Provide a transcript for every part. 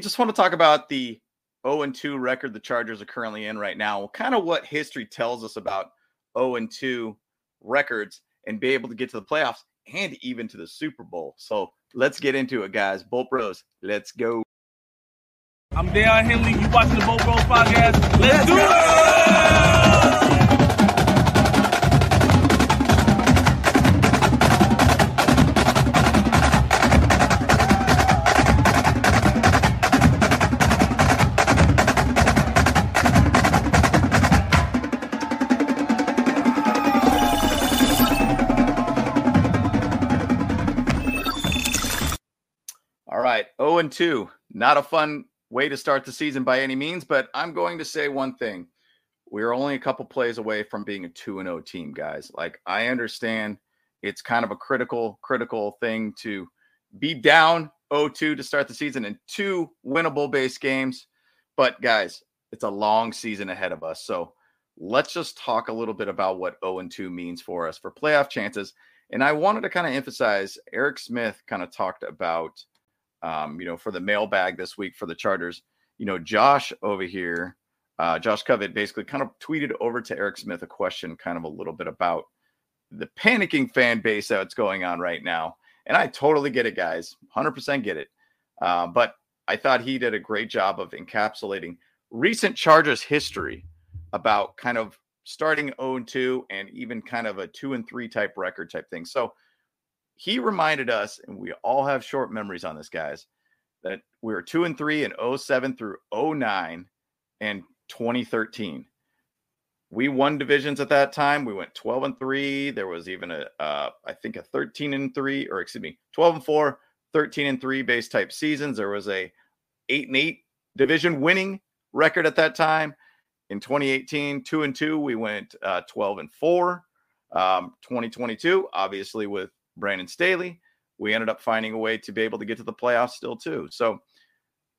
just want to talk about the 0 and 2 record the Chargers are currently in right now. Kind of what history tells us about 0 and 2 records and be able to get to the playoffs and even to the Super Bowl. So let's get into it, guys. Bolt Bros, let's go. I'm Deion Henley. You watching the Bolt Bros podcast? Let's, let's do it! And 2. Not a fun way to start the season by any means, but I'm going to say one thing. We're only a couple plays away from being a 2 and 0 team, guys. Like I understand it's kind of a critical critical thing to be down 0-2 to start the season and two winnable base games, but guys, it's a long season ahead of us. So, let's just talk a little bit about what 0 and 2 means for us for playoff chances. And I wanted to kind of emphasize Eric Smith kind of talked about um, you know, for the mailbag this week for the Chargers. You know, Josh over here, uh, Josh Covet basically kind of tweeted over to Eric Smith a question, kind of a little bit about the panicking fan base that's going on right now. And I totally get it, guys, 100% get it. Uh, but I thought he did a great job of encapsulating recent Chargers history about kind of starting 0 2 and even kind of a 2 and 3 type record type thing. So he reminded us, and we all have short memories on this, guys, that we were two and three in 07 through 09 and 2013. We won divisions at that time. We went 12 and three. There was even a, uh, I think a 13 and three, or excuse me, 12 and four, 13 and three base type seasons. There was a eight and eight division winning record at that time. In 2018, two and two, we went uh, 12 and four. Um, 2022, obviously with Brandon Staley. We ended up finding a way to be able to get to the playoffs still too. So,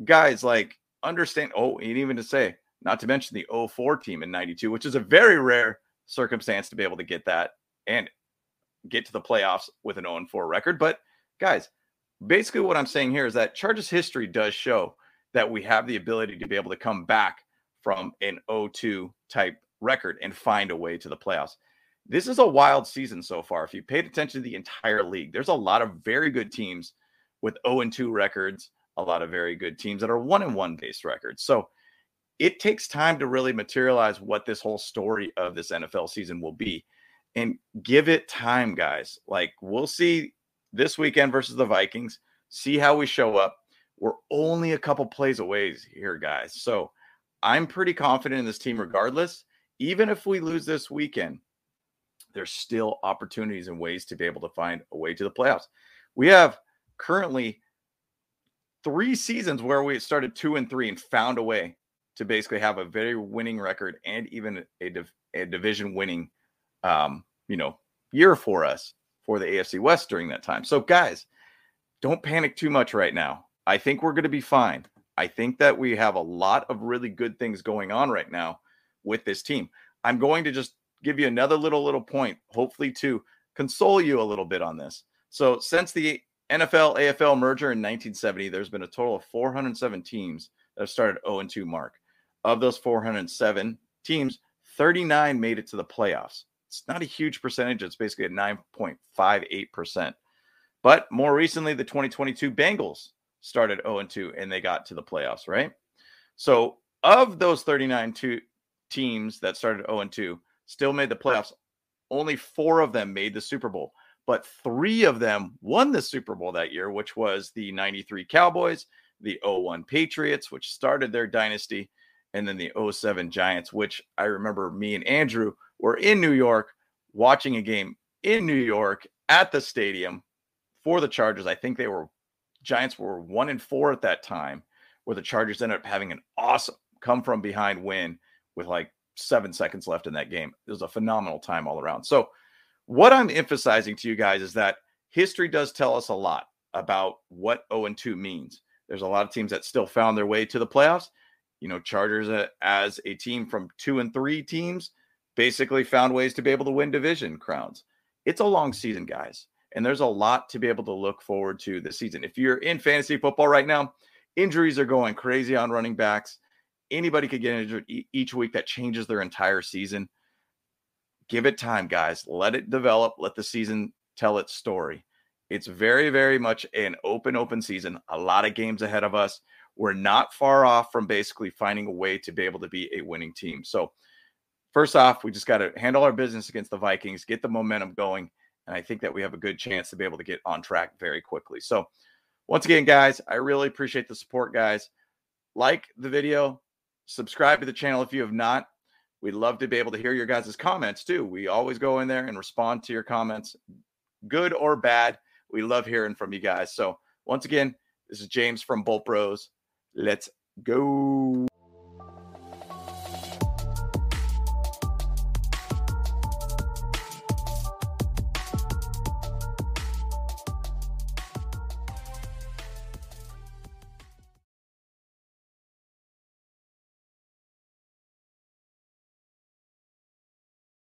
guys, like understand. Oh, and even to say, not to mention the 04 team in 92, which is a very rare circumstance to be able to get that and get to the playoffs with an 0 4 record. But guys, basically what I'm saying here is that Chargers history does show that we have the ability to be able to come back from an 0-2 type record and find a way to the playoffs. This is a wild season so far. If you paid attention to the entire league, there's a lot of very good teams with 0 and 2 records, a lot of very good teams that are 1 and 1 based records. So it takes time to really materialize what this whole story of this NFL season will be. And give it time, guys. Like we'll see this weekend versus the Vikings, see how we show up. We're only a couple plays away here, guys. So I'm pretty confident in this team regardless. Even if we lose this weekend, there's still opportunities and ways to be able to find a way to the playoffs. We have currently three seasons where we started two and three and found a way to basically have a very winning record and even a, div- a division winning, um, you know, year for us for the AFC West during that time. So, guys, don't panic too much right now. I think we're going to be fine. I think that we have a lot of really good things going on right now with this team. I'm going to just give you another little little point, hopefully to console you a little bit on this. So since the NFL AFL merger in 1970, there's been a total of 407 teams that have started 0 and 2 mark. Of those 407 teams, 39 made it to the playoffs. It's not a huge percentage. It's basically at 9.58%. But more recently, the 2022 Bengals started 0 and 2 and they got to the playoffs, right? So of those 39 two teams that started 0 and 2, still made the playoffs. Only four of them made the Super Bowl, but three of them won the Super Bowl that year, which was the 93 Cowboys, the 01 Patriots, which started their dynasty, and then the 07 Giants, which I remember me and Andrew were in New York watching a game in New York at the stadium for the Chargers. I think they were Giants were one and four at that time, where the Chargers ended up having an awesome come from behind win with like seven seconds left in that game. It was a phenomenal time all around. So, what I'm emphasizing to you guys is that history does tell us a lot about what 0 and 2 means. There's a lot of teams that still found their way to the playoffs. You know, Chargers uh, as a team from two and three teams basically found ways to be able to win division crowns. It's a long season, guys, and there's a lot to be able to look forward to this season. If you're in fantasy football right now, Injuries are going crazy on running backs. Anybody could get injured each week that changes their entire season. Give it time, guys. Let it develop. Let the season tell its story. It's very, very much an open, open season. A lot of games ahead of us. We're not far off from basically finding a way to be able to be a winning team. So, first off, we just got to handle our business against the Vikings, get the momentum going. And I think that we have a good chance to be able to get on track very quickly. So, once again, guys, I really appreciate the support, guys. Like the video, subscribe to the channel if you have not. We'd love to be able to hear your guys' comments too. We always go in there and respond to your comments, good or bad. We love hearing from you guys. So, once again, this is James from Bolt Bros. Let's go.